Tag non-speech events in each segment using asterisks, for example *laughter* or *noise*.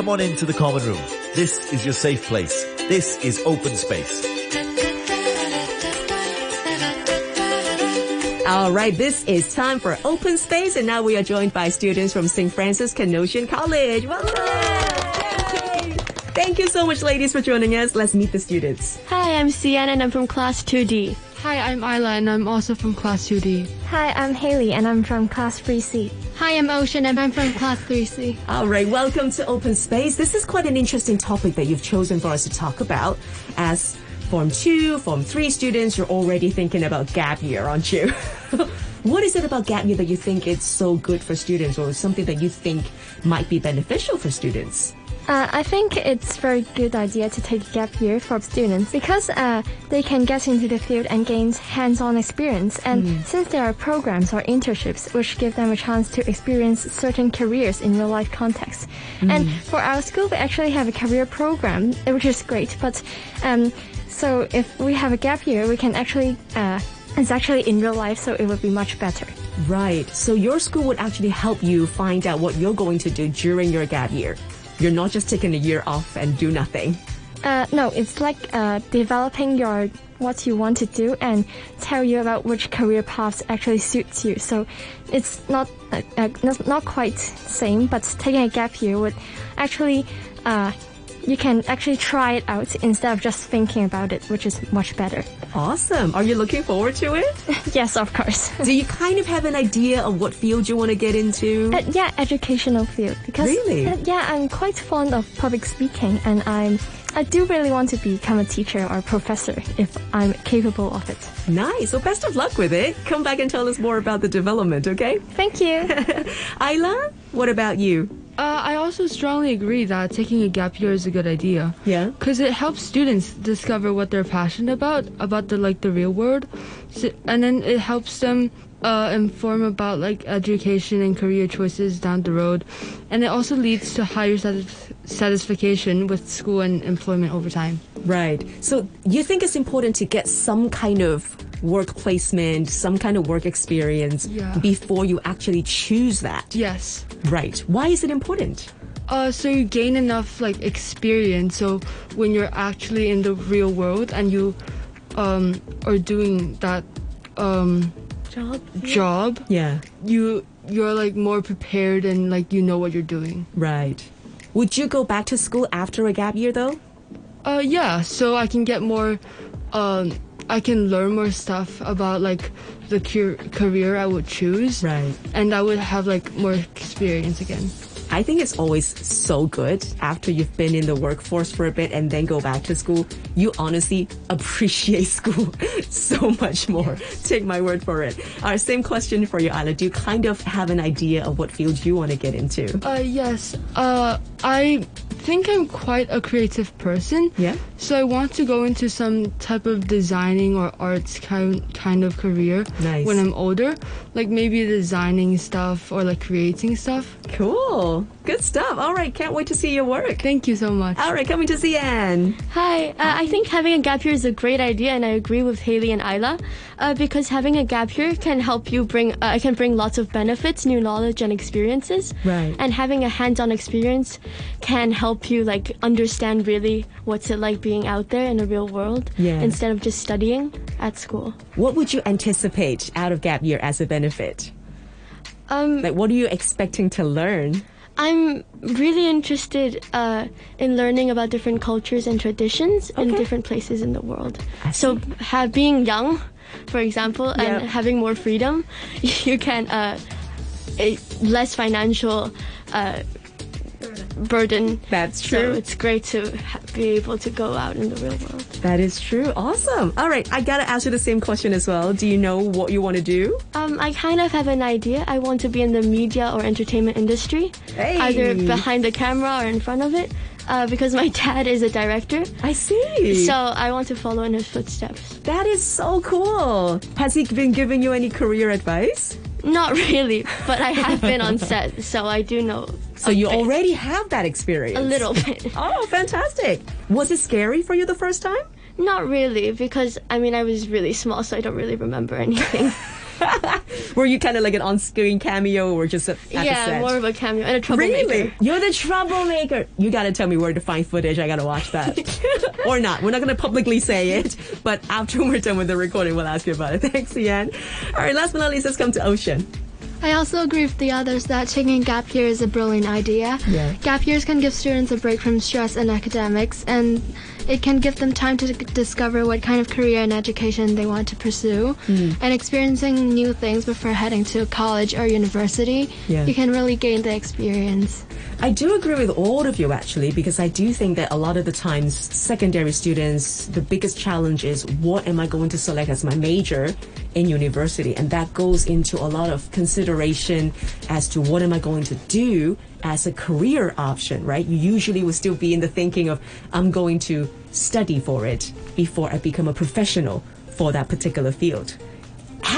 come on into the common room. This is your safe place. This is open space. All right, this is time for open space, and now we are joined by students from St. Francis Canossian College. Welcome! Thank you so much, ladies, for joining us. Let's meet the students. Hi, I'm Sienna and I'm from class 2D. Hi, I'm Isla and I'm also from class 2D. Hi, I'm Haley and I'm from class 3C. Hi, I'm Ocean and I'm from class 3C. All right, welcome to Open Space. This is quite an interesting topic that you've chosen for us to talk about. As Form 2, Form 3 students, you're already thinking about gap year, aren't you? *laughs* what is it about gap year that you think it's so good for students or something that you think might be beneficial for students? Uh, I think it's a very good idea to take a gap year for students because uh, they can get into the field and gain hands-on experience. And since there are programs or internships which give them a chance to experience certain careers in real-life context. And for our school, we actually have a career program, which is great. But um, so if we have a gap year, we can actually uh, it's actually in real life, so it would be much better. Right. So your school would actually help you find out what you're going to do during your gap year. You're not just taking a year off and do nothing. Uh, no, it's like uh, developing your what you want to do and tell you about which career paths actually suits you. So it's not uh, uh, not, not quite same, but taking a gap year would actually uh, you can actually try it out instead of just thinking about it, which is much better. Awesome. Are you looking forward to it? *laughs* yes, of course. *laughs* do you kind of have an idea of what field you want to get into? Uh, yeah, educational field because Really? uh, yeah, I'm quite fond of public speaking, and I'm I do really want to become a teacher or professor if I'm capable of it. Nice. Well, best of luck with it. Come back and tell us more about the development, okay? Thank you. *laughs* Ayla, what about you? Uh, I also strongly agree that taking a gap year is a good idea. Yeah. Because it helps students discover what they're passionate about, about the like the real world, so, and then it helps them uh, inform about like education and career choices down the road, and it also leads to higher satis- satisfaction with school and employment over time. Right. So you think it's important to get some kind of work placement, some kind of work experience Yeah. before you actually choose that. Yes. Right. Why is it important? Uh, so you gain enough like experience. So when you're actually in the real world and you um, are doing that um, Job. job, Yeah. you you're like more prepared and like you know what you're doing. Right. Would you go back to school after a gap year though? Uh, yeah. So I can get more. Um, I can learn more stuff about like the career I would choose. Right. And I would have like more experience again. I think it's always so good after you've been in the workforce for a bit and then go back to school. You honestly *laughs* appreciate school *laughs* so much more. Take my word for it. Our same question for you, Isla. Do you kind of have an idea of what field you want to get into? Uh, yes. Uh, I think I'm quite a creative person. Yeah. So I want to go into some type of designing or arts kind kind of career Nice. when I'm older, like maybe designing stuff or like creating stuff. Cool. Good stuff. All right. Can't wait to see your work. Thank you so much. All right. Coming to Zian. Hi, uh, I think having a gap year is a great idea, and I agree with Haley and Isla, uh, because having a gap year can help you bring, uh, can bring lots of benefits, new knowledge, and experiences. Right. And having a hands-on experience can help you like understand really what's it like being out there in the real world, Yeah. instead of just studying at school. What would you anticipate out of gap year as a benefit? Um, Like, what are you expecting to learn? I'm really interested uh, in learning about different cultures and traditions in different places in the world. So, have, being young, for example, Yep. and having more freedom, *laughs* you can uh, a, less financial uh, burden. That's true. So it's great to ha- be able to go out in the real world. That is true. Awesome. All right. I gotta ask you the same question as well. Do you know what you want to do? Um, I kind of have an idea. I want to be in the media or entertainment industry, Hey. either behind the camera or in front of it, uh, because my *laughs* dad is a director. I see. So I want to follow in his footsteps. that is so cool. Has he been giving you any career advice? Not really, but I have been on set, so I do know. So you bit. already have that experience. a little bit. *laughs* Oh, fantastic. Was it scary for you the first time? Not really, because I mean I was really small, so I don't really remember anything. *laughs* *laughs* Were you kind of like an on-screen cameo or just a, yeah, set? more of a cameo and a troublemaker. Really? You're the troublemaker. You gotta tell me where to find footage. I gotta watch that. *laughs* or not. We're not gonna publicly say it, but after *laughs* we're done with the recording, we'll ask you about it. Thanks, Ian. All right, last but not least, let's come to Ocean. I also agree with the others that taking a gap year is a brilliant idea. Yeah. Gap years can give students a break from stress and academics, and it can give them time to discover what kind of career and education they want to pursue. Hmm. And experiencing new things before heading to college or university, Yeah. you can really gain the experience. I do agree with all of you actually, because I do think that a lot of the times secondary students, the biggest challenge is what am I going to select as my major in university? And that goes into a lot of consideration as to what am I going to do as a career option, right? You usually will still be in the thinking of I'm going to study for it before I become a professional for that particular field.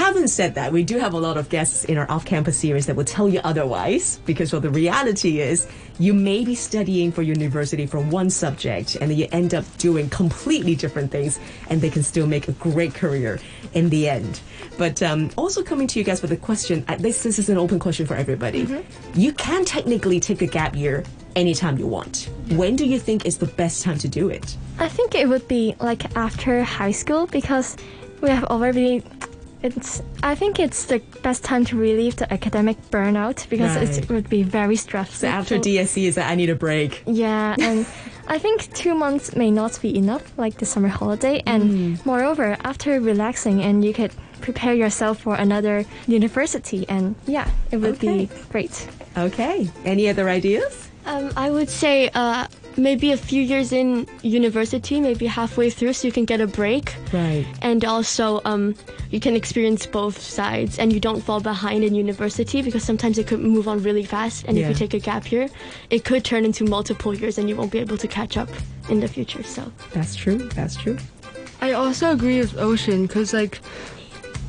Having said that, we do have a lot of guests in our off-campus series that will tell you otherwise, because well, the reality is you may be studying for university for one subject, and then you end up doing completely different things, and they can still make a great career in the end. But um, also coming to you guys with a question. uh, This this is an open question for everybody. You can technically take a gap year anytime you want. When do you think is the best time to do it? I think it would be like after high school because we have already. It's. I think it's the best time to relieve the academic burnout because Right. it would be very stressful. So after DSE is that I need a break. Yeah, and *laughs* I think two months may not be enough, like the summer holiday. And Mm. moreover, after relaxing, and you could prepare yourself for another university, and yeah, it would Okay. be great. Okay. Any other ideas? Um, I would say uh, maybe a few years in university, maybe halfway through, so you can get a break. Right. And also, um, you can experience both sides, and you don't fall behind in university because sometimes it could move on really fast. And if you take a gap year, it could turn into multiple years, and you won't be able to catch up in the future. So, That's true. That's true. I also agree with Ocean because like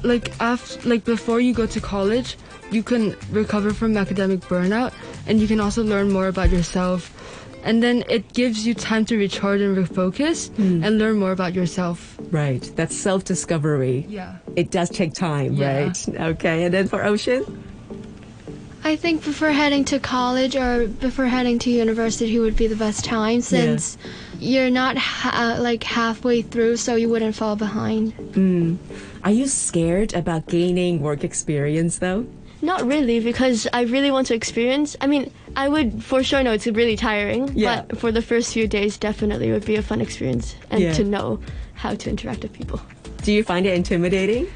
like after like before you go to college, you can recover from academic burnout and you can also learn more about yourself. And then it gives you time to recharge and refocus and learn more about yourself. Right. That's self discovery. Yeah. It does take time, Yeah. right? Okay. And then for Ocean? I think before heading to college or before heading to university would be the best time since you're not ha- uh, like halfway through, so you wouldn't fall behind. Are you scared about gaining work experience though? not really, because I really want to experience. I mean, I would for sure know it's really tiring, Yeah. but for the first few days, definitely would be a fun experience and Yeah. to know how to interact with people. Do you find it intimidating?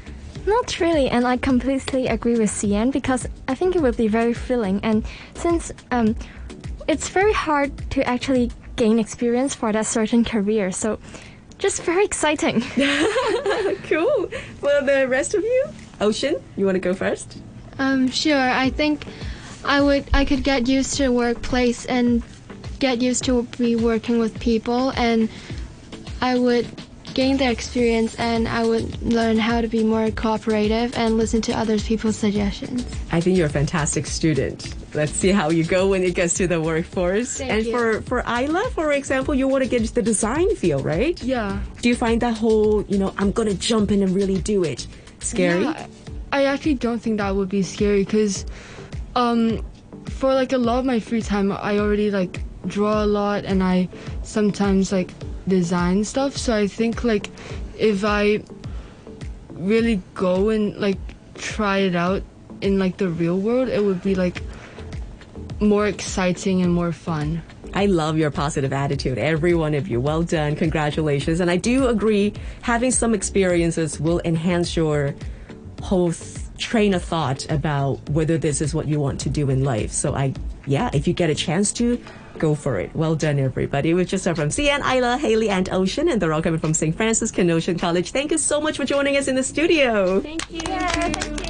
Not really, and I completely agree with Cian because I think it would be very thrilling. And since um, it's very hard to actually gain experience for that certain career, so just very exciting. *laughs* Cool. Well, the rest of you? Ocean, you want to go first? Um, sure. I think I would. I could get used to workplace and get used to be working with people, and I would gain the experience, and I would learn how to be more cooperative and listen to other people's suggestions. I think you're a fantastic student. Let's see how you go when it gets to the workforce. Thank and you. for for Isla, for example, you want to get into the design field, right? Yeah. Do you find that whole, you know, I'm gonna jump in and really do it scary? Yeah, I actually don't think that would be scary because, um, for like a lot of my free time, I already like draw a lot and I sometimes like design stuff. So I think like if I really go and like try it out in like the real world, it would be like more exciting and more fun. I love your positive attitude, every one of you. Well done. Congratulations. And I do agree, having some experiences will enhance your whole train of thought about whether this is what you want to do in life. So I, yeah, if you get a chance to, go for it. Well done, everybody. We've just heard from Cian, Isla, Haley, and Ocean, and they're all coming from St. Francis Canossian College. Thank you so much for joining us in the studio. Thank you. Yeah, thank you.